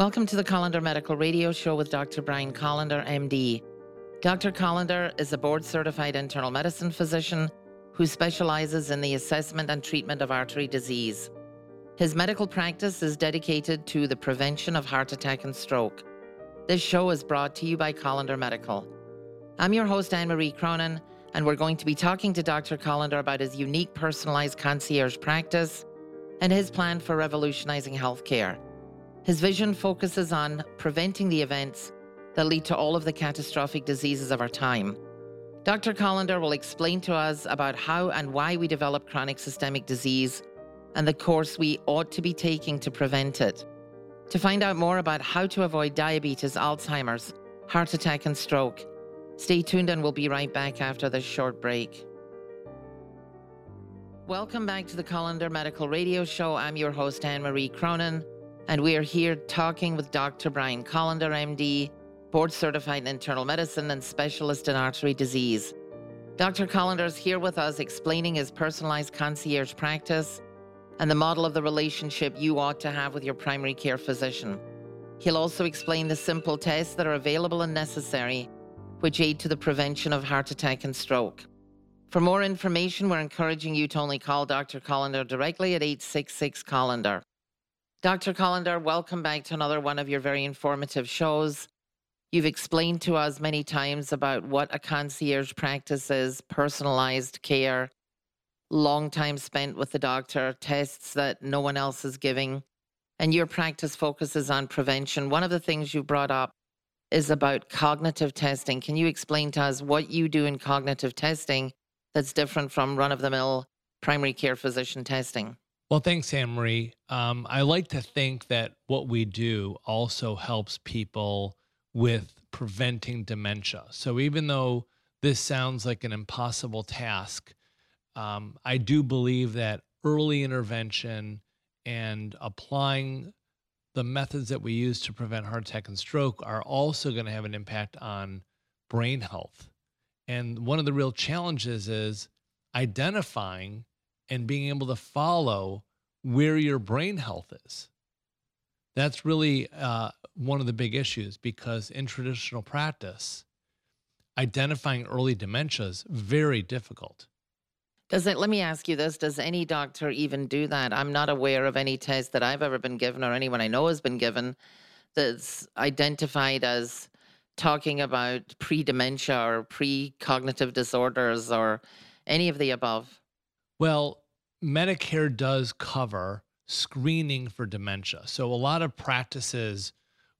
Welcome to the Kolender Medical Radio Show with Dr. Brian Kolender, MD. Dr. Kolender is a board certified internal medicine physician who specializes in the assessment and treatment of artery disease. His medical practice is dedicated to the prevention of heart attack and stroke. This show is brought to you by Kolender Medical. I'm your host, Anne Marie Cronin, and we're going to be talking to Dr. Kolender about his unique personalized concierge practice and his plan for revolutionizing healthcare. His vision focuses on preventing the events that lead to all of the catastrophic diseases of our time. Dr. Kolender will explain to us about how and why we develop chronic systemic disease and the course we ought to be taking to prevent it. To find out more about how to avoid diabetes, Alzheimer's, heart attack, and stroke, stay tuned and we'll be right back after this short break. Welcome back to the Kolender Medical Radio Show. I'm your host, Anne Marie Cronin. And we are here talking with Dr. Brian Kolender, MD, board certified in internal medicine and specialist in artery disease. Dr. Kolender is here with us explaining his personalized concierge practice and the model of the relationship you ought to have with your primary care physician. He'll also explain the simple tests that are available and necessary, which aid to the prevention of heart attack and stroke. For more information, we're encouraging you to only call Dr. Kolender directly at 866 Kolender. Dr. Kolender, welcome back to another one of your very informative shows. You've explained to us many times about what a concierge practice is, personalized care, long time spent with the doctor, tests that no one else is giving, and your practice focuses on prevention. One of the things you brought up is about cognitive testing. Can you explain to us what you do in cognitive testing that's different from run of the mill primary care physician testing? Well, thanks, Anne Marie. Um, I like to think that what we do also helps people with preventing dementia. So even though this sounds like an impossible task, um, I do believe that early intervention and applying the methods that we use to prevent heart attack and stroke are also going to have an impact on brain health. And one of the real challenges is identifying and being able to follow where your brain health is. That's really uh, one of the big issues because in traditional practice, identifying early dementia is very difficult. Does it, let me ask you this Does any doctor even do that? I'm not aware of any test that I've ever been given or anyone I know has been given that's identified as talking about pre dementia or pre cognitive disorders or any of the above. Well, Medicare does cover screening for dementia. So a lot of practices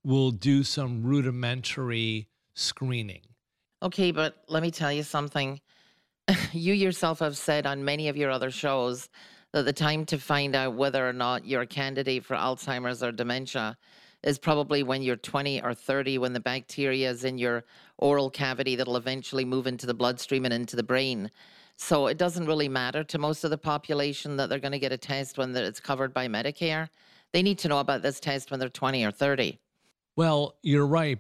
will do some rudimentary screening. Okay, but let me tell you something. you yourself have said on many of your other shows that the time to find out whether or not you're a candidate for Alzheimer's or dementia is probably when you're 20 or 30, when the bacteria is in your oral cavity that'll eventually move into the bloodstream and into the brain. So it doesn't really matter to most of the population that they're going to get a test when it's covered by Medicare. They need to know about this test when they're 20 or 30. Well, you're right,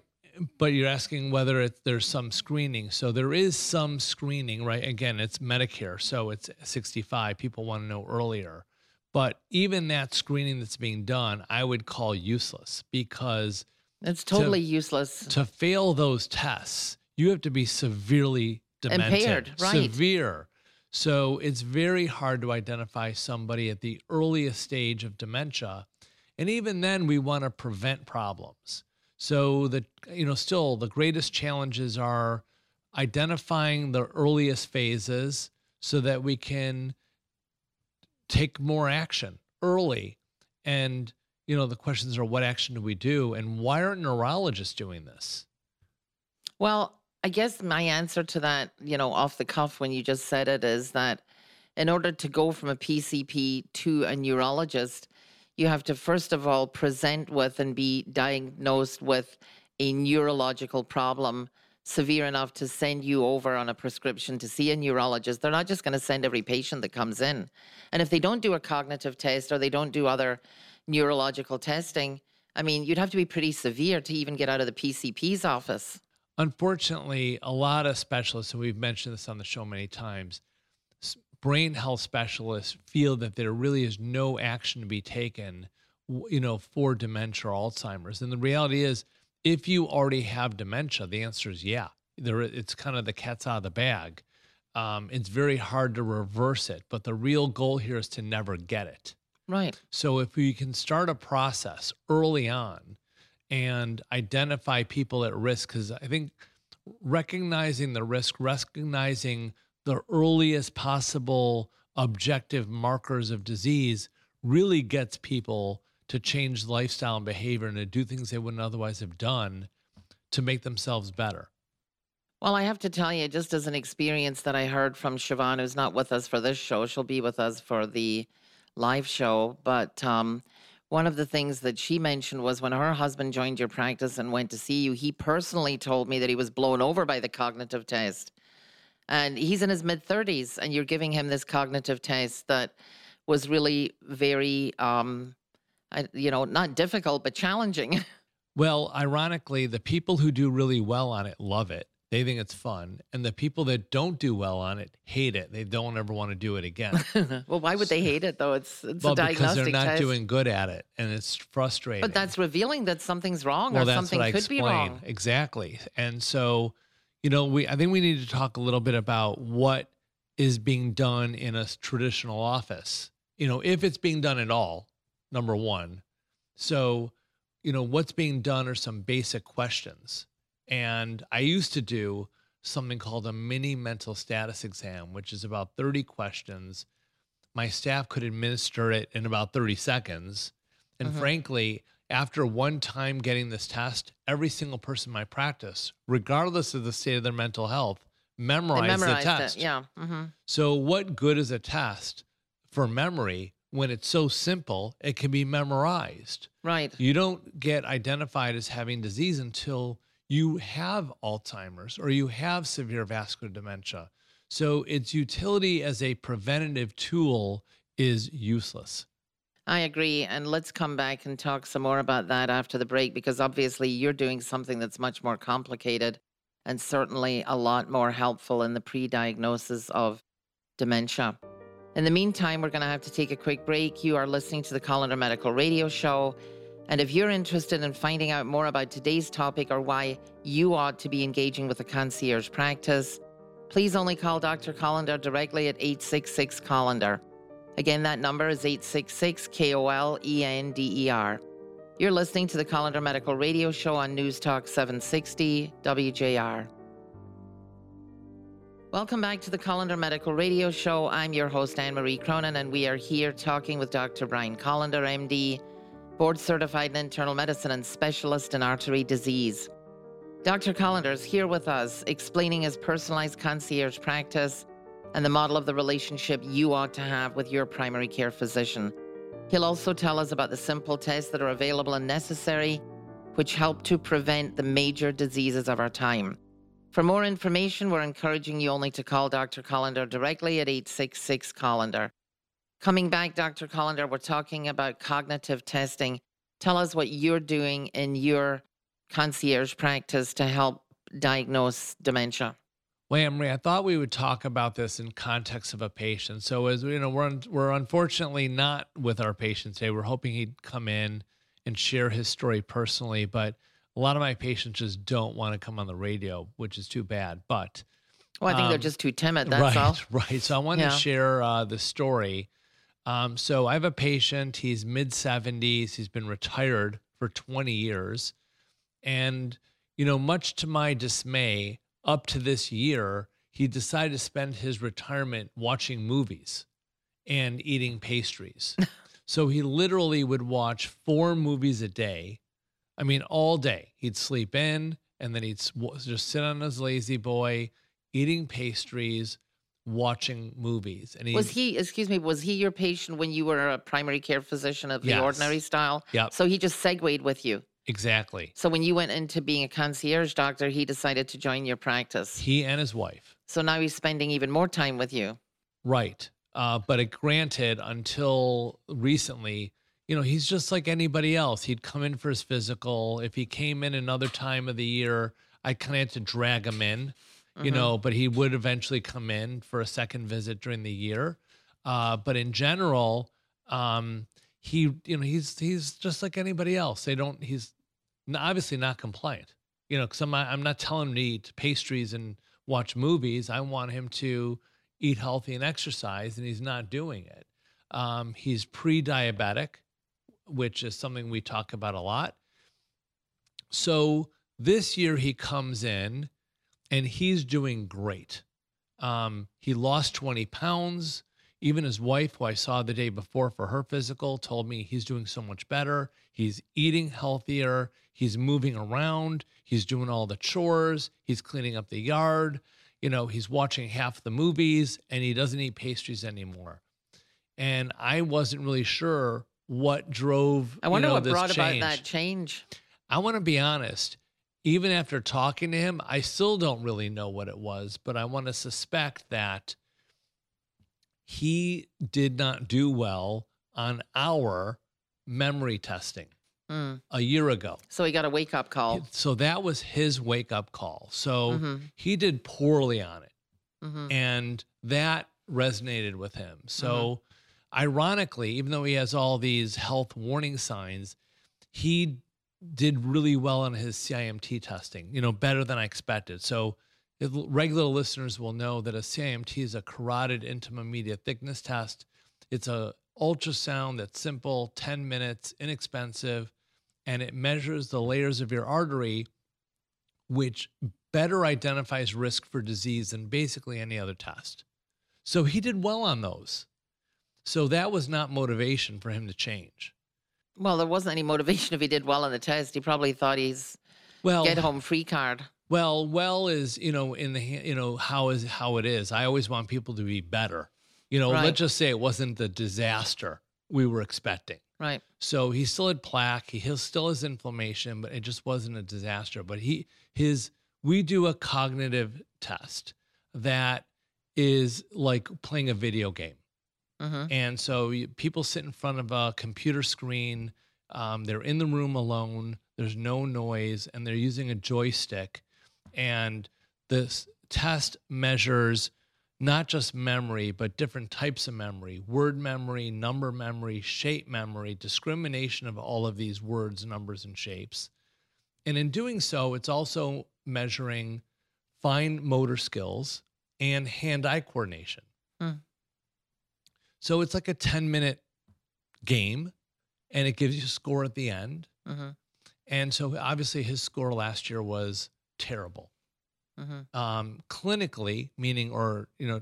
but you're asking whether it, there's some screening. So there is some screening, right? Again, it's Medicare, so it's 65. People want to know earlier. But even that screening that's being done, I would call useless because it's totally to, useless. To fail those tests, you have to be severely demented, impaired, right? Severe. So it's very hard to identify somebody at the earliest stage of dementia. And even then, we want to prevent problems. So the you know still the greatest challenges are identifying the earliest phases so that we can take more action early. And you know the questions are what action do we do and why aren't neurologists doing this? Well, I guess my answer to that, you know, off the cuff when you just said it is that in order to go from a PCP to a neurologist, you have to first of all present with and be diagnosed with a neurological problem severe enough to send you over on a prescription to see a neurologist. They're not just going to send every patient that comes in. And if they don't do a cognitive test or they don't do other neurological testing, I mean, you'd have to be pretty severe to even get out of the PCP's office. Unfortunately, a lot of specialists, and we've mentioned this on the show many times, brain health specialists feel that there really is no action to be taken you know, for dementia or Alzheimer's. And the reality is, if you already have dementia, the answer is yeah. There, it's kind of the cat's out of the bag. Um, it's very hard to reverse it, but the real goal here is to never get it. Right. So if we can start a process early on and identify people at risk, because I think recognizing the risk, recognizing the earliest possible objective markers of disease really gets people to change lifestyle and behavior and to do things they wouldn't otherwise have done to make themselves better. Well, I have to tell you, just as an experience that I heard from Siobhan, who's not with us for this show, she'll be with us for the live show. But um, one of the things that she mentioned was when her husband joined your practice and went to see you, he personally told me that he was blown over by the cognitive test. And he's in his mid 30s, and you're giving him this cognitive test that was really very, um, you know, not difficult, but challenging. Well, ironically, the people who do really well on it love it. They think it's fun. And the people that don't do well on it hate it. They don't ever want to do it again. well, why would they hate it though? It's it's well, a diagnostic because they're not test. doing good at it and it's frustrating. But that's revealing that something's wrong well, or something could explained. be wrong. Exactly. And so, you know, we I think we need to talk a little bit about what is being done in a traditional office. You know, if it's being done at all, number one. So, you know, what's being done are some basic questions. And I used to do something called a mini mental status exam, which is about 30 questions. My staff could administer it in about 30 seconds. And Mhm. frankly, after one time getting this test, every single person in my practice, regardless of the state of their mental health, memorized, memorized the test. it. Yeah. hmm So, what good is a test for memory when it's so simple it can be memorized? Right. You don't get identified as having disease until you have Alzheimer's or you have severe vascular dementia. So, its utility as a preventative tool is useless. I agree. And let's come back and talk some more about that after the break because obviously you're doing something that's much more complicated and certainly a lot more helpful in the pre diagnosis of dementia. In the meantime, we're going to have to take a quick break. You are listening to the Kolender Medical Radio Show. And if you're interested in finding out more about today's topic or why you ought to be engaging with a concierge practice, please only call Dr. Kolender directly at 866 Kolender. Again, that number is 866 K O L E N D E R. You're listening to the Kolender Medical Radio Show on News Talk 760 WJR. Welcome back to the Kolender Medical Radio Show. I'm your host, Anne Marie Cronin, and we are here talking with Dr. Brian Kolender, MD, board certified in internal medicine and specialist in artery disease. Dr. Kolender is here with us, explaining his personalized concierge practice and the model of the relationship you ought to have with your primary care physician. He'll also tell us about the simple tests that are available and necessary, which help to prevent the major diseases of our time. For more information, we're encouraging you only to call Dr. Kolender directly at 866 Kolender. Coming back, Dr. Kolender, we're talking about cognitive testing. Tell us what you're doing in your concierge practice to help diagnose dementia. Well, Anne Marie, I thought we would talk about this in context of a patient. So, as you know, we're un- we're unfortunately not with our patient today. We're hoping he'd come in and share his story personally, but a lot of my patients just don't want to come on the radio, which is too bad. But Well, I think they're Um, just too timid, that's right, all. right. So I wanted Yeah. to share uh, the story. Um, so I have a patient. He's mid seventies. He's been retired for twenty years, and you know, much to my dismay, up to this year, he decided to spend his retirement watching movies and eating pastries. so he literally would watch four movies a day. I mean, all day. He'd sleep in, and then he'd just sit on his lazy boy, eating pastries, watching movies. And he Was he, excuse me, was he your patient when you were a primary care physician of the Yes. ordinary style? Yeah. So he just segued with you. exactly So when you went into being a concierge doctor, he decided to join your practice. he and his wife. So now he's spending even more time with you. Right. Uh, but it, granted, until recently, you know, he's just like anybody else. He'd come in for his physical. If he came in another time of the year, I kind of had to drag him in, you Mhm. know, but he would eventually come in for a second visit during the year. Uh, but in general, um, he, you know, he's he's just like anybody else. They don't. He's obviously not compliant. You know, because I'm not, I'm not telling him to eat pastries and watch movies. I want him to eat healthy and exercise, and he's not doing it. Um, he's pre-diabetic, which is something we talk about a lot. So this year he comes in and he's doing great. Um, he lost 20 pounds. Even his wife, who I saw the day before for her physical, told me he's doing so much better. He's eating healthier. He's moving around. He's doing all the chores. He's cleaning up the yard. You know, he's watching half the movies and he doesn't eat pastries anymore. And I wasn't really sure what drove. I wonder you know, what brought change. about that change. I want to be honest. Even after talking to him, I still don't really know what it was, but I want to suspect that he did not do well on our memory testing Mm. a year ago. So he got a wake up call. So that was his wake up call. So Mhm. he did poorly on it. hmm And that resonated with him. So, Mm-hmm. ironically, even though he has all these health warning signs, he did really well on his CIMT testing, you know, better than I expected. So, regular listeners will know that a CIMT is a carotid intima media thickness test. It's a ultrasound that's simple, 10 minutes, inexpensive, and it measures the layers of your artery, which better identifies risk for disease than basically any other test. So he did well on those. So that was not motivation for him to change. Well, there wasn't any motivation if he did well on the test. He probably thought he's Well, get home free card. well, well is you know in the you know how is how it is. I always want people to be better. You know, Right. let's just say it wasn't the disaster we were expecting. Right. So he still had plaque. He still has inflammation, but it just wasn't a disaster. But he his we do a cognitive test that is like playing a video game. Hmm And so you, people sit in front of a computer screen. Um, they're in the room alone. There's no noise, and they're using a joystick. And this test measures not just memory, but different types of memory word memory, number memory, shape memory, discrimination of all of these words, numbers, and shapes. And in doing so, it's also measuring fine motor skills and hand eye coordination. Mm. So it's like a 10 minute game and it gives you a score at the end. hmm And so obviously his score last year was terrible. hmm Um, clinically, meaning, or, you know,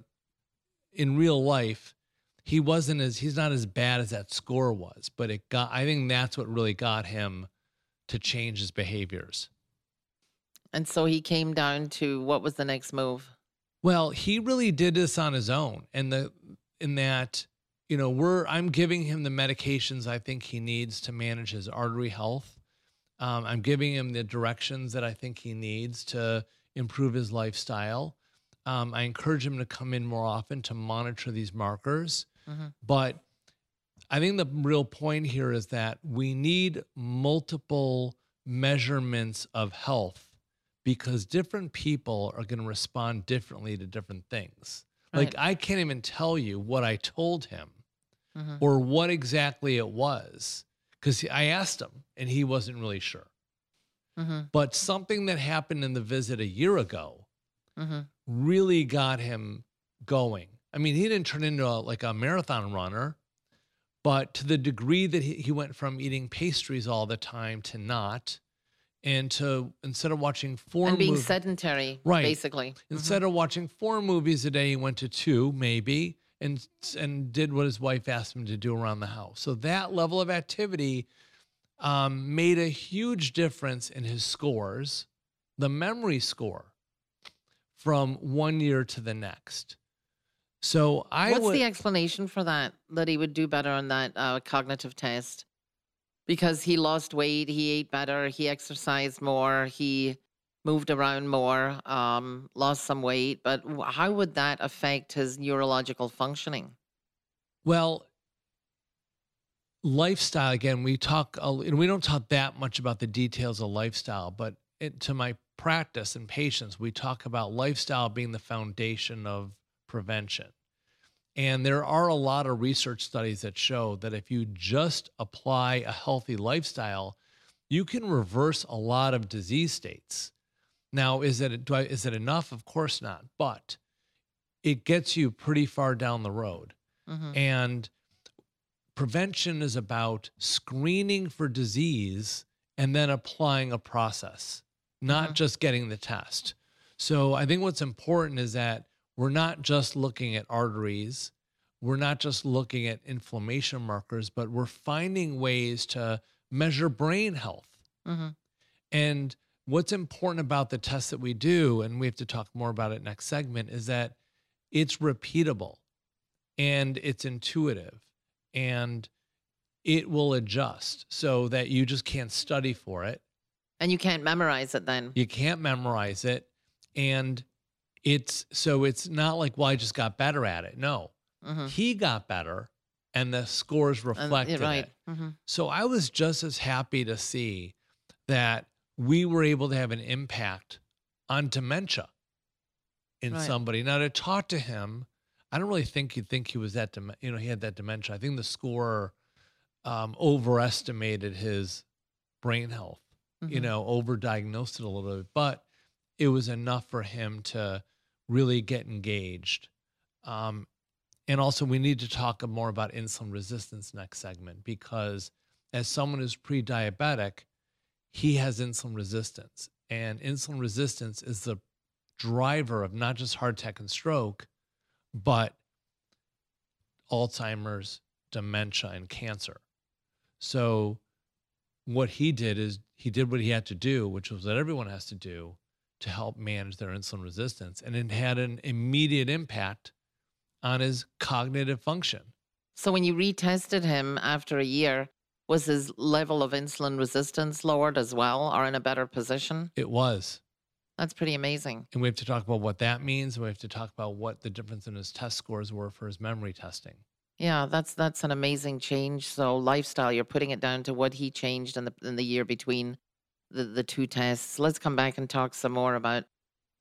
in real life, he wasn't as, he's not as bad as that score was, but it got, I think that's what really got him to change his behaviors. And so he came down to what was the next move? Well, he really did this on his own, and the in that you know we're I'm giving him the medications I think he needs to manage his artery health. Um, I'm giving him the directions that I think he needs to improve his lifestyle. Um, I encourage him to come in more often to monitor these markers. Mhm. But I think the real point here is that we need multiple measurements of health because different people are going to respond differently to different things. Like Right. I can't even tell you what I told him hmm or what exactly it was because I asked him and he wasn't really sure. hmm But something that happened in the visit a year ago hmm really got him going. I mean, he didn't turn into a, like a marathon runner, but to the degree that he, he went from eating pastries all the time to not, and to instead of watching four And being movies, sedentary, Right. basically. Mhm. instead of watching four movies a day, he went to two maybe, and and did what his wife asked him to do around the house. So that level of activity um, made a huge difference in his scores, the memory score, from one year to the next. So I What's would, the explanation for that? That he would do better on that uh, cognitive test? Because he lost weight, he ate better, he exercised more, he moved around more, um, lost some weight. But how would that affect his neurological functioning? Well, lifestyle again. We talk, and we don't talk that much about the details of lifestyle, but it, to my practice and patients, we talk about lifestyle being the foundation of prevention. And there are a lot of research studies that show that if you just apply a healthy lifestyle, you can reverse a lot of disease states. Now, is it do I, is it enough? Of course not, but it gets you pretty far down the road. Mhm. And prevention is about screening for disease and then applying a process, not Mhm. just getting the test. So I think what's important is that we're not just looking at arteries, we're not just looking at inflammation markers, but we're finding ways to measure brain health. Mhm. And what's important about the test that we do, and we have to talk more about it next segment, is that it's repeatable and it's intuitive and it will adjust so that you just can't study for it. And you can't memorize it then. You can't memorize it. And it's so it's not like, well, I just got better at it. No, Mhm. he got better and the scores reflected right. it. Mhm. So I was just as happy to see that we were able to have an impact on dementia in Right. somebody. Now to talk to him, I don't really think you'd think he was that, dem- you know, he had that dementia. I think the score um, overestimated his brain health, you Mhm. know, overdiagnosed it a little bit, but it was enough for him to really get engaged. Um, and also, we need to talk more about insulin resistance next segment because as someone who's pre diabetic, he has insulin resistance. And insulin resistance is the driver of not just heart attack and stroke, but Alzheimer's, dementia, and cancer. So, what he did is he did what he had to do, which was what everyone has to do to help manage their insulin resistance. And it had an immediate impact on his cognitive function. So when you retested him after a year, was his level of insulin resistance lowered as well or in a better position? It was. That's pretty amazing. And we have to talk about what that means. And we have to talk about what the difference in his test scores were for his memory testing. Yeah, that's that's an amazing change. So lifestyle, you're putting it down to what he changed in the in the year between the, the two tests. Let's come back and talk some more about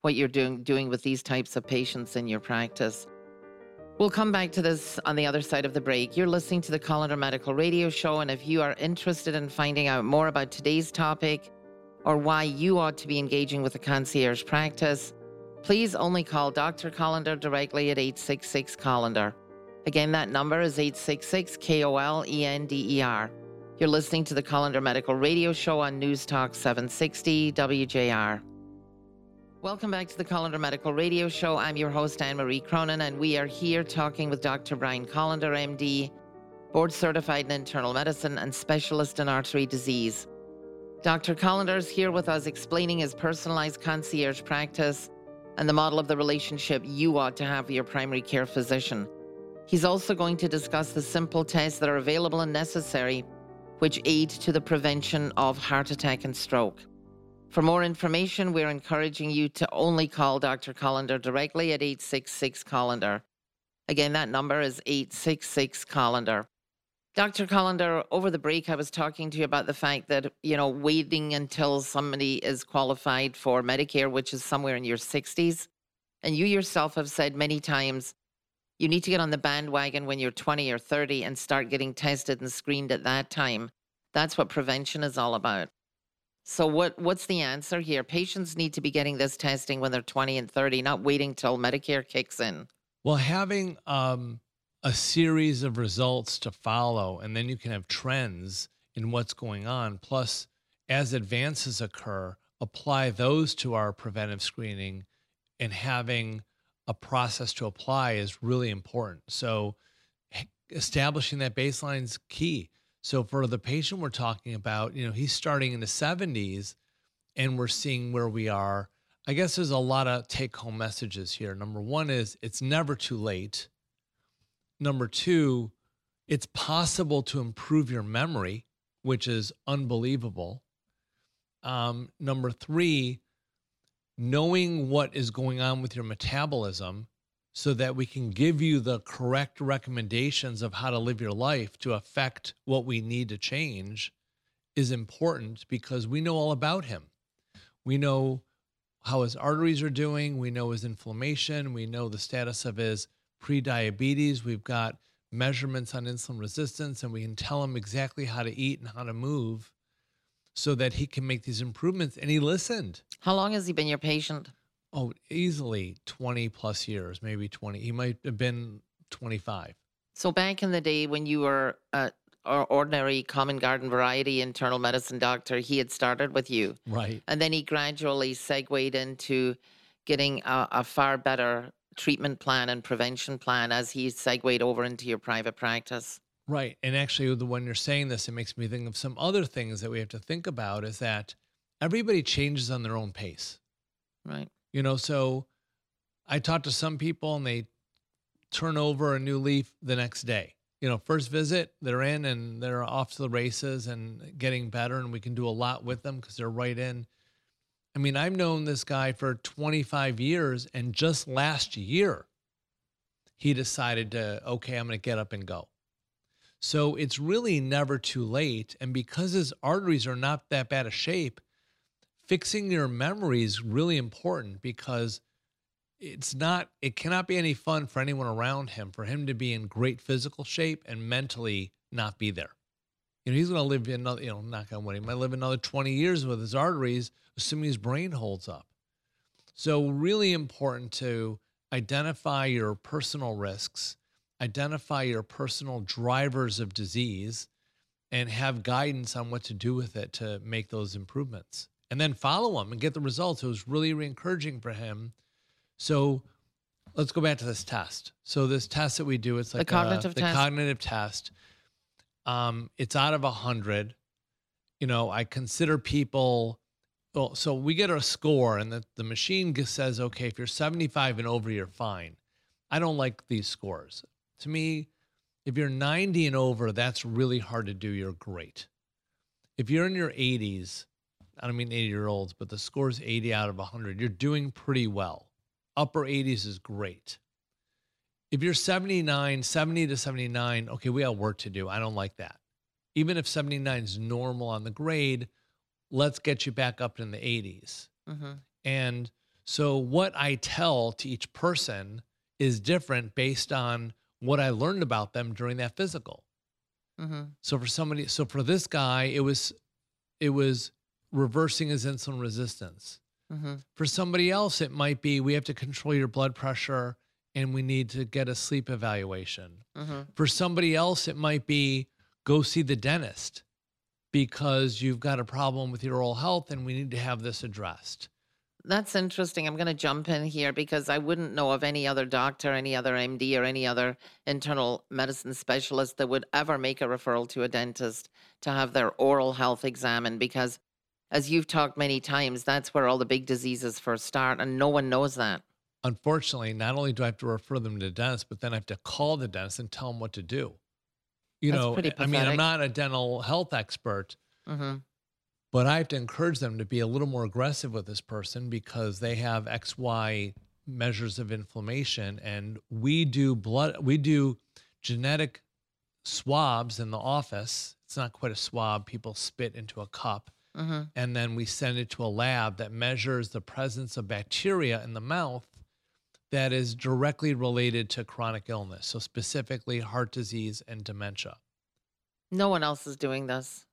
what you're doing doing with these types of patients in your practice. We'll come back to this on the other side of the break. You're listening to the Kolender Medical Radio Show, and if you are interested in finding out more about today's topic or why you ought to be engaging with a concierge practice, please only call Dr. Kolender directly at 866 Kolender. Again, that number is 866 K O L E N D E R. You're listening to the Kolender Medical Radio Show on News Talk 760 WJR. Welcome back to the Kolender Medical Radio Show. I'm your host, Anne Marie Cronin, and we are here talking with Dr. Brian Kolender, MD, board certified in internal medicine and specialist in artery disease. Dr. Kolender is here with us explaining his personalized concierge practice and the model of the relationship you ought to have with your primary care physician. He's also going to discuss the simple tests that are available and necessary, which aid to the prevention of heart attack and stroke. For more information, we're encouraging you to only call Dr. Kolender directly at 866 Kolender. Again, that number is 866 Kolender. Dr. Kolender, over the break, I was talking to you about the fact that, you know, waiting until somebody is qualified for Medicare, which is somewhere in your 60s. And you yourself have said many times you need to get on the bandwagon when you're 20 or 30 and start getting tested and screened at that time. That's what prevention is all about. So what what's the answer here? Patients need to be getting this testing when they're 20 and 30, not waiting till Medicare kicks in. Well, having um, a series of results to follow, and then you can have trends in what's going on. Plus, as advances occur, apply those to our preventive screening and having a process to apply is really important. So, establishing that baseline is key. So, for the patient we're talking about, you know, he's starting in the 70s and we're seeing where we are. I guess there's a lot of take home messages here. Number one is it's never too late. Number two, it's possible to improve your memory, which is unbelievable. Um, number three, knowing what is going on with your metabolism so that we can give you the correct recommendations of how to live your life to affect what we need to change is important because we know all about him. We know how his arteries are doing, we know his inflammation, we know the status of his pre-diabetes, we've got measurements on insulin resistance, and we can tell him exactly how to eat and how to move so that he can make these improvements. And he listened. How long has he been your patient? Oh, easily 20 plus years, maybe 20. He might have been 25. So back in the day when you were an ordinary common garden variety internal medicine doctor, he had started with you. Right. And then he gradually segued into getting a, a far better treatment plan and prevention plan as he segued over into your private practice. Right. And actually, when you're saying this, it makes me think of some other things that we have to think about is that everybody changes on their own pace. Right. You know, so I talk to some people and they turn over a new leaf the next day. You know, first visit, they're in and they're off to the races and getting better, and we can do a lot with them because they're right in. I mean, I've known this guy for 25 years, and just last year, he decided to, okay, I'm going to get up and go. So it's really never too late. And because his arteries are not that bad a shape, fixing your memory is really important because it's not, it cannot be any fun for anyone around him for him to be in great physical shape and mentally not be there. You know, he's going to live another, you know, knock on wood, he might live another 20 years with his arteries, assuming his brain holds up. So, really important to identify your personal risks identify your personal drivers of disease and have guidance on what to do with it to make those improvements and then follow them and get the results. It was really encouraging for him. So let's go back to this test. So this test that we do, it's like the cognitive a, the test. cognitive test. Um, it's out of a hundred. You know, I consider people. Well, so we get a score, and the, the machine says, okay, if you're 75 and over, you're fine. I don't like these scores to me, if you're 90 and over, that's really hard to do. You're great. If you're in your 80s, I don't mean 80 year olds, but the score is 80 out of 100, you're doing pretty well. Upper 80s is great. If you're 79, 70 to 79, okay, we have work to do. I don't like that. Even if 79 is normal on the grade, let's get you back up in the 80s. Mm-hmm. And so, what I tell to each person is different based on what I learned about them during that physical. Mm-hmm. So for somebody, so for this guy, it was, it was reversing his insulin resistance. Mm-hmm. For somebody else, it might be we have to control your blood pressure and we need to get a sleep evaluation. Mm-hmm. For somebody else, it might be go see the dentist because you've got a problem with your oral health and we need to have this addressed that's interesting. I'm going to jump in here because I wouldn't know of any other doctor, any other MD, or any other internal medicine specialist that would ever make a referral to a dentist to have their oral health examined because, as you've talked many times, that's where all the big diseases first start, and no one knows that. Unfortunately, not only do I have to refer them to the dentist, but then I have to call the dentist and tell them what to do. You that's know, I mean, I'm not a dental health expert, mm-hmm. But I have to encourage them to be a little more aggressive with this person because they have XY measures of inflammation. And we do blood, we do genetic swabs in the office. It's not quite a swab, people spit into a cup. Mm-hmm. And then we send it to a lab that measures the presence of bacteria in the mouth that is directly related to chronic illness. So, specifically, heart disease and dementia. No one else is doing this.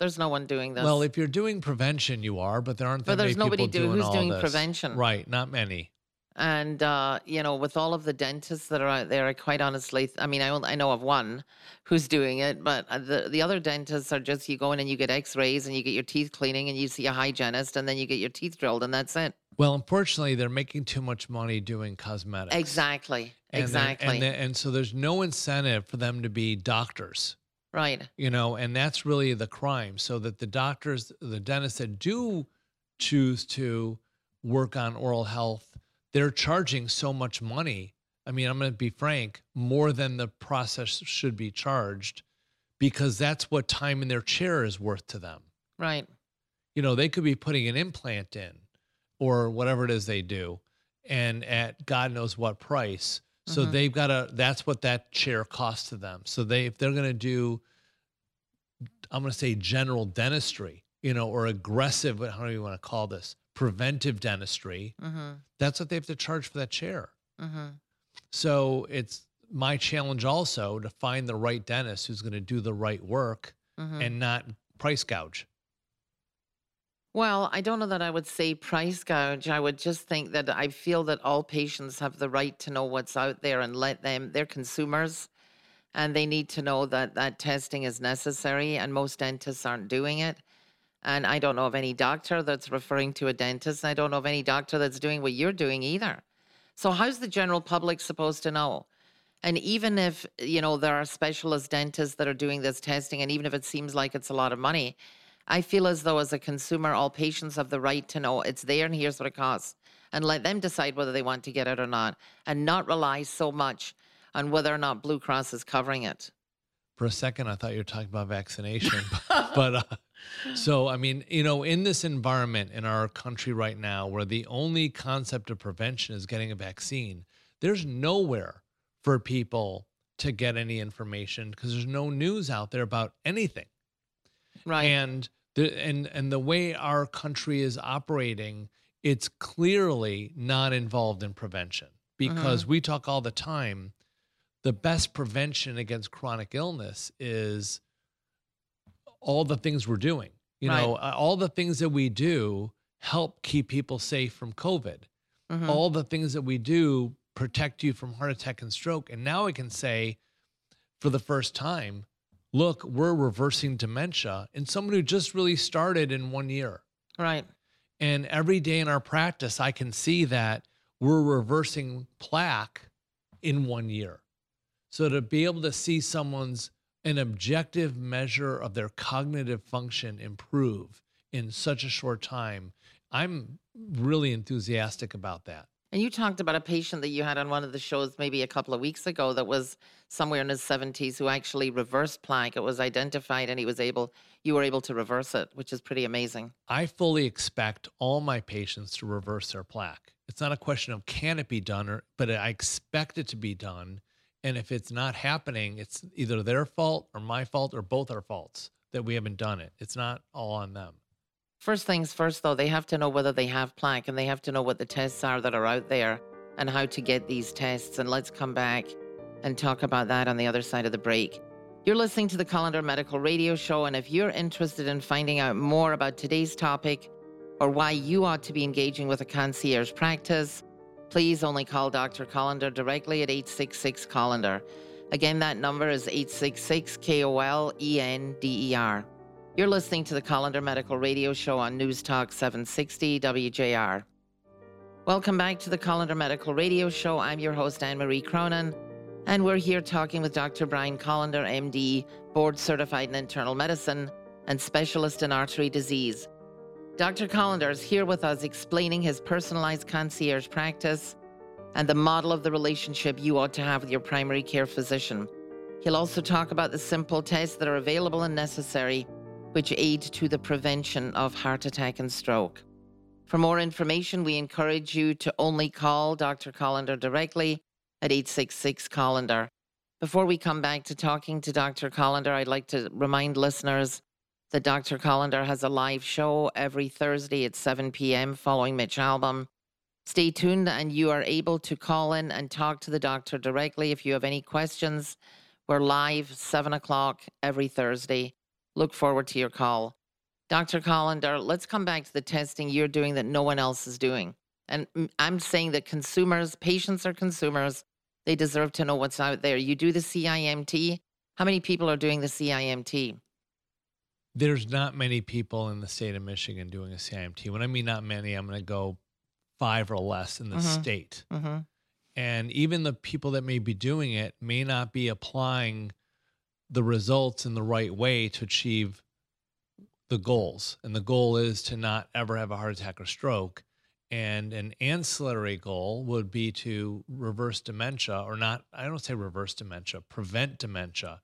There's no one doing this. Well, if you're doing prevention, you are, but there aren't. That But there's nobody do, doing who's doing this. prevention, right? Not many. And uh, you know, with all of the dentists that are out there, I quite honestly, I mean, I I know of one who's doing it, but uh, the the other dentists are just you go in and you get X-rays and you get your teeth cleaning and you see a hygienist and then you get your teeth drilled and that's it. Well, unfortunately, they're making too much money doing cosmetics. Exactly. And exactly. Then, and, then, and so there's no incentive for them to be doctors. Right. You know, and that's really the crime. So that the doctors, the dentists that do choose to work on oral health, they're charging so much money. I mean, I'm going to be frank, more than the process should be charged because that's what time in their chair is worth to them. Right. You know, they could be putting an implant in or whatever it is they do and at God knows what price. So mm-hmm. they've got to, that's what that chair costs to them. So they, if they're going to do, I'm going to say general dentistry, you know, or aggressive, how do you want to call this? Preventive dentistry. Mm-hmm. That's what they have to charge for that chair. Mm-hmm. So it's my challenge also to find the right dentist who's going to do the right work Mhm. and not price gouge. Well, I don't know that I would say price gouge. I would just think that I feel that all patients have the right to know what's out there and let them, they're consumers and they need to know that that testing is necessary and most dentists aren't doing it. And I don't know of any doctor that's referring to a dentist. I don't know of any doctor that's doing what you're doing either. So how's the general public supposed to know? And even if, you know, there are specialist dentists that are doing this testing and even if it seems like it's a lot of money, I feel as though as a consumer, all patients have the right to know it's there and here's what it costs. And let them decide whether they want to get it or not and not rely so much on whether or not Blue Cross is covering it. For a second, I thought you were talking about vaccination, but uh, so I mean, you know, in this environment in our country right now, where the only concept of prevention is getting a vaccine, there's nowhere for people to get any information because there's no news out there about anything. Right. And the and and the way our country is operating, it's clearly not involved in prevention because we talk all the time. The best prevention against chronic illness is all the things we're doing. You know, uh, all the things that we do help keep people safe from COVID. Mhm. All the things that we do protect you from heart attack and stroke. And now I can say for the first time, look, we're reversing dementia in someone who just really started in one year. Right. And every day in our practice, I can see that we're reversing plaque in one year. So to be able to see someone's an objective measure of their cognitive function improve in such a short time, I'm really enthusiastic about that. And you talked about a patient that you had on one of the shows maybe a couple of weeks ago that was somewhere in his 70s who actually reversed plaque. It was identified and he was able, you were able to reverse it, which is pretty amazing. I fully expect all my patients to reverse their plaque. It's not a question of can it be done, or, but I expect it to be done. And if it's not happening, it's either their fault or my fault or both our faults that we haven't done it. It's not all on them. First things first, though, they have to know whether they have plaque and they have to know what the tests are that are out there and how to get these tests. And let's come back and talk about that on the other side of the break. You're listening to the Kolender Medical Radio Show, and if you're interested in finding out more about today's topic or why you ought to be engaging with a concierge practice, please only call Dr. Kolender directly at 866 Kolender. Again, that number is 866 K O L E N D E R. You're listening to the Kolender Medical Radio Show on News Talk 760 WJR. Welcome back to the Kolender Medical Radio Show. I'm your host, Anne Marie Cronin, and we're here talking with Dr. Brian Kolender, MD, board certified in internal medicine and specialist in artery disease. Dr. Kolender is here with us explaining his personalized concierge practice and the model of the relationship you ought to have with your primary care physician. He'll also talk about the simple tests that are available and necessary which aid to the prevention of heart attack and stroke. For more information, we encourage you to only call Dr. Kolender directly at 866 Kolender. Before we come back to talking to Dr. Kolender, I'd like to remind listeners that Dr. Kolender has a live show every Thursday at 7 p.m. following Mitch Albom. Stay tuned and you are able to call in and talk to the doctor directly if you have any questions. We're live 7 o'clock every Thursday. Look forward to your call. Dr. Kolender, let's come back to the testing you're doing that no one else is doing. And I'm saying that consumers, patients are consumers. They deserve to know what's out there. You do the CIMT. How many people are doing the CIMT? There's not many people in the state of Michigan doing a CIMT. When I mean not many, I'm going to go five or less in the Mhm. state. Mm-hmm. And even the people that may be doing it may not be applying the results in the right way to achieve the goals. And the goal is to not ever have a heart attack or stroke. And an ancillary goal would be to reverse dementia, or not, I don't say reverse dementia, prevent dementia.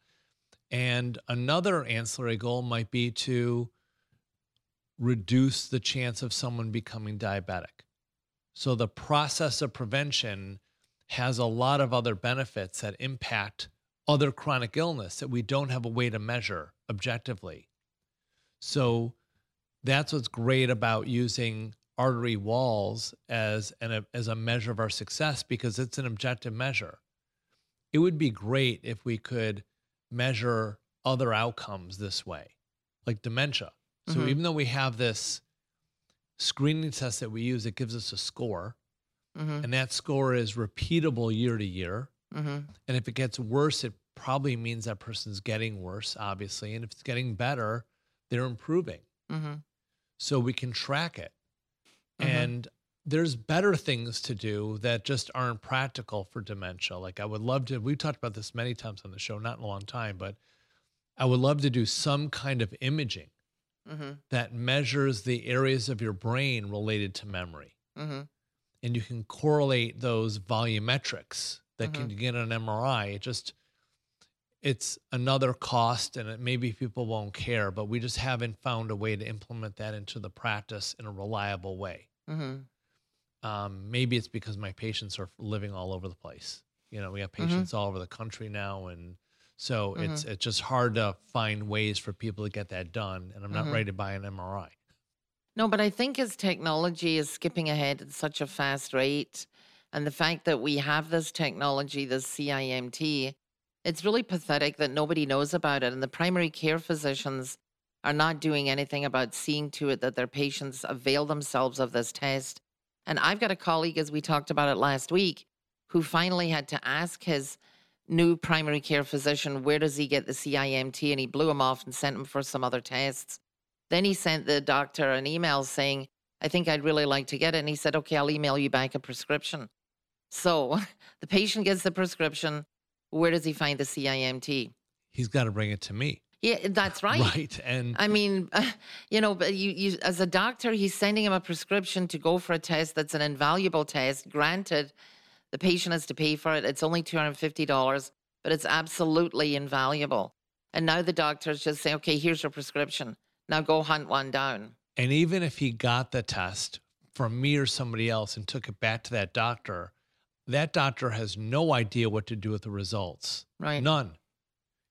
And another ancillary goal might be to reduce the chance of someone becoming diabetic. So the process of prevention has a lot of other benefits that impact other chronic illness that we don't have a way to measure objectively. So that's what's great about using artery walls as an as a measure of our success because it's an objective measure. It would be great if we could measure other outcomes this way, like dementia. So Mhm. even though we have this screening test that we use, it gives us a score, Mm-hmm. and that score is repeatable year to year. Mm-hmm. And if it gets worse, it probably means that person's getting worse, obviously. And if it's getting better, they're improving. Mm-hmm. So we can track it. Mhm. And there's better things to do that just aren't practical for dementia. Like I would love to, we've talked about this many times on the show, not in a long time, but I would love to do some kind of imaging Mm-hmm. that measures the areas of your brain related to memory. Mm-hmm. And you can correlate those volumetrics that can get an MRI. It just, it's another cost and it, maybe people won't care, but we just haven't found a way to implement that into the practice in a reliable way. Mm-hmm. Um, maybe it's because my patients are living all over the place. You know, we have patients all over the country now, and so it's it's just hard to find ways for people to get that done. And I'm not Mhm. ready to buy an MRI. No, but I think as technology is skipping ahead at such a fast rate, and the fact that we have this technology, this CIMT, it's really pathetic that nobody knows about it. And the primary care physicians are not doing anything about seeing to it that their patients avail themselves of this test. And I've got a colleague, as we talked about it last week, who finally had to ask his new primary care physician, where does he get the CIMT? And he blew him off and sent him for some other tests. Then he sent the doctor an email saying, I think I'd really like to get it. And he said, okay, I'll email you back a prescription. So the patient gets the prescription. Where does he find the CIMT? He's got to bring it to me, Yeah, eh, that's right. right? And I mean, you know, but you, you, as a doctor, he's sending him a prescription to go for a test that's an invaluable test. Granted, the patient has to pay for it. It's only $250, but it's absolutely invaluable. And now the doctor's just saying, okay, here's your prescription. Now go hunt one down. and even if he got the test from me or somebody else and took it back to that doctor, that doctor has no idea what to do with the results. Right. None.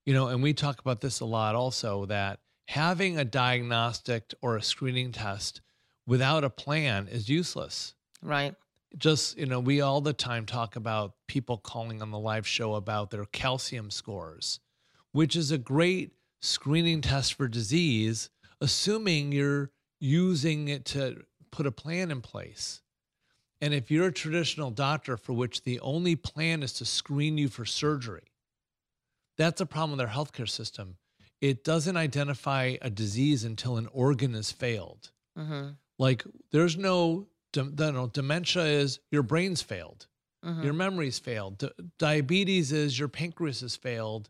You know, and we talk about this a lot also that having a diagnostic or a screening test without a plan is useless. Right. Just, you know, we all the time talk about people calling on the live show about their calcium scores, which is a great screening test for disease, assuming you're using it to put a plan in place. And if you're a traditional doctor for which the only plan is to screen you for surgery, that's a problem with our healthcare system. It doesn't identify a disease until an organ has failed. Mm-hmm. Like there's no, no dementia is your brain's failed, Mm-hmm. your memory's failed. Di- diabetes is your pancreas has failed,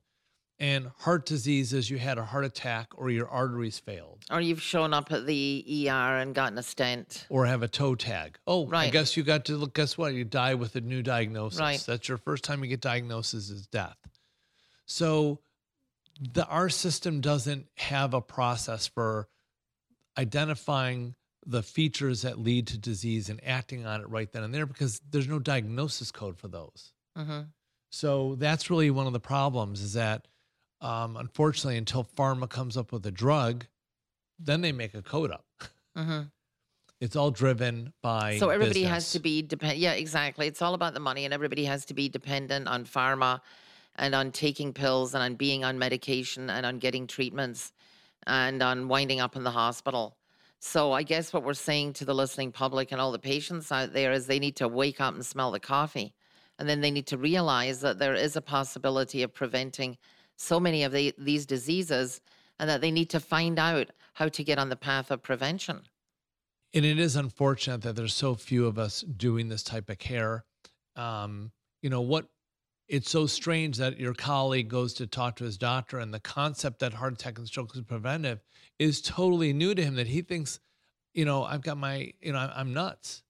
and heart disease is you had a heart attack or your arteries failed Or you've shown up at the ER and gotten a stent. or have a toe tag. Oh, right. I guess you got to look. Guess what? You die with a new diagnosis. Right. That's your first time you get diagnosis is death. So, the our system doesn't have a process for identifying the features that lead to disease and acting on it right then and there because there's no diagnosis code for those. Mm-hmm. So that's really one of the problems is that um, unfortunately, until pharma comes up with a drug, then they make a code up. Mm-hmm. It's all driven by So everybody has to be dependent. Yeah, exactly. It's all about the money, and everybody has to be dependent on pharma, and on taking pills, and on being on medication, and on getting treatments, and on winding up in the hospital. So I guess what we're saying to the listening public and all the patients out there is they need to wake up and smell the coffee, and then they need to realize that there is a possibility of preventing so many of the, these diseases, and that they need to find out how to get on the path of prevention. and it is unfortunate that there's so few of us doing this type of care. Um, you know what? It's so strange that your colleague goes to talk to his doctor, and the concept that heart attack and stroke is preventive is totally new to him. That he thinks, you know, I've got my, you know, I'm nuts.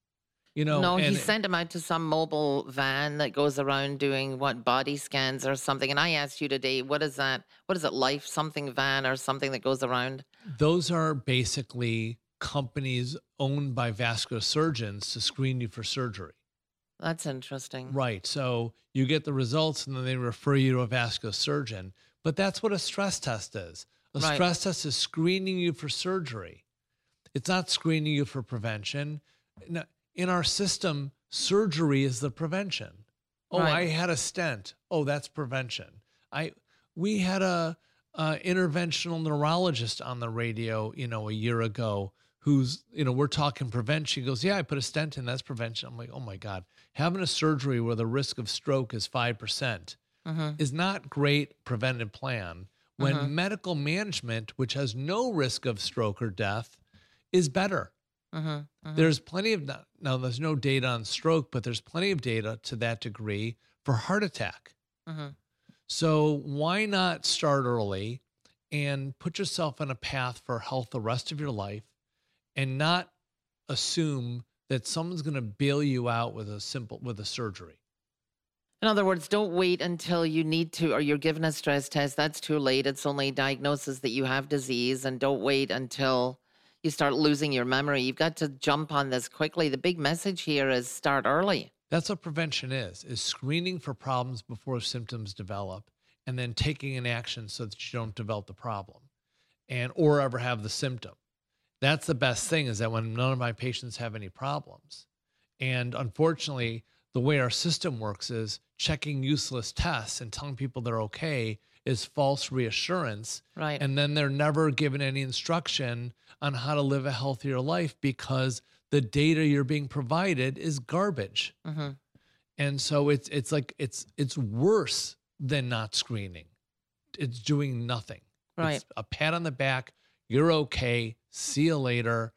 You know, no, he sent him out to some mobile van that goes around doing what body scans or something. And I asked you today, what is that? What is it, Life something van or something that goes around? those are basically companies owned by vascular surgeons to screen you for surgery. That's interesting. Right. So you get the results and then they refer you to a vascular surgeon. But that's what a stress test is. A Right. stress test is screening you for surgery. It's not screening you for prevention. In our system, surgery is the prevention. Oh, Right. I had a stent. Oh, that's prevention. I we had a, a interventional neurologist on the radio, you know, a year ago who's, you know, we're talking prevention. He goes, "Yeah, I put a stent in. That's prevention." I'm like, "Oh my god, having a surgery where the risk of stroke is 5% hmm is not great preventive plan when Mhm. medical management, which has no risk of stroke or death, is better." Hmm There's plenty of now. There's no data on stroke, but there's plenty of data to that degree for heart attack. hmm So why not start early and put yourself on a path for health the rest of your life, and not assume that someone's going to bail you out with a simple with a surgery. In other words, don't wait until you need to or you're given a stress test. That's too late. It's only diagnosis that you have disease. And don't wait until you start losing your memory. You've got to jump on this quickly. The big message here is start early. That's what prevention is: is screening for problems before symptoms develop, and then taking an action so that you don't develop the problem, and or ever have the symptom. That's the best thing is that when none of my patients have any problems, and unfortunately, the way our system works is checking useless tests and telling people they're okay is false reassurance, Right. and then they're never given any instruction on how to live a healthier life because the data you're being provided is garbage. Hmm and so it's it's like it's it's worse than not screening. It's doing nothing. Right. it's a pat on the back. You're okay. See you later.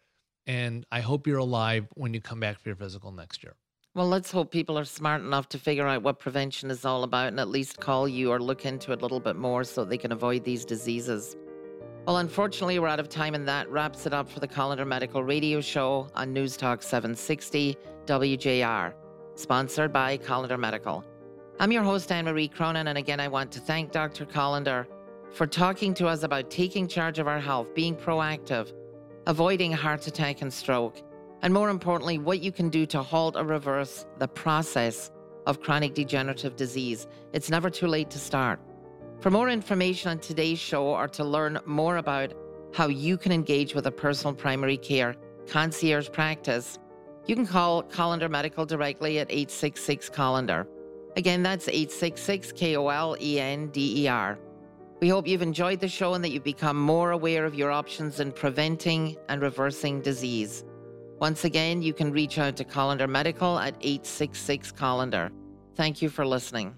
And i hope you're alive when you come back for your physical next year Well, let's hope people are smart enough to figure out what prevention is all about and at least call you or look into it a little bit more so they can avoid these diseases. Well, unfortunately, we're out of time, and that wraps it up for the Kolender Medical Radio Show on News Talk 760 WJR, sponsored by Kolender Medical. I'm your host, Anne Marie Cronin, and again, I want to thank Dr. Kolender for talking to us about taking charge of our health, being proactive, avoiding heart attack and stroke, and more importantly, what you can do to halt or reverse the process of chronic degenerative disease. It's never too late to start. For more information on today's show or to learn more about how you can engage with a personal primary care concierge practice, you can call Kolender Medical directly at 866 Kolender. Again, that's 866 K O L E N D E R. We hope you've enjoyed the show and that you've become more aware of your options in preventing and reversing disease. Once again, you can reach out to Kolender Medical at 866 Kolender. Thank you for listening.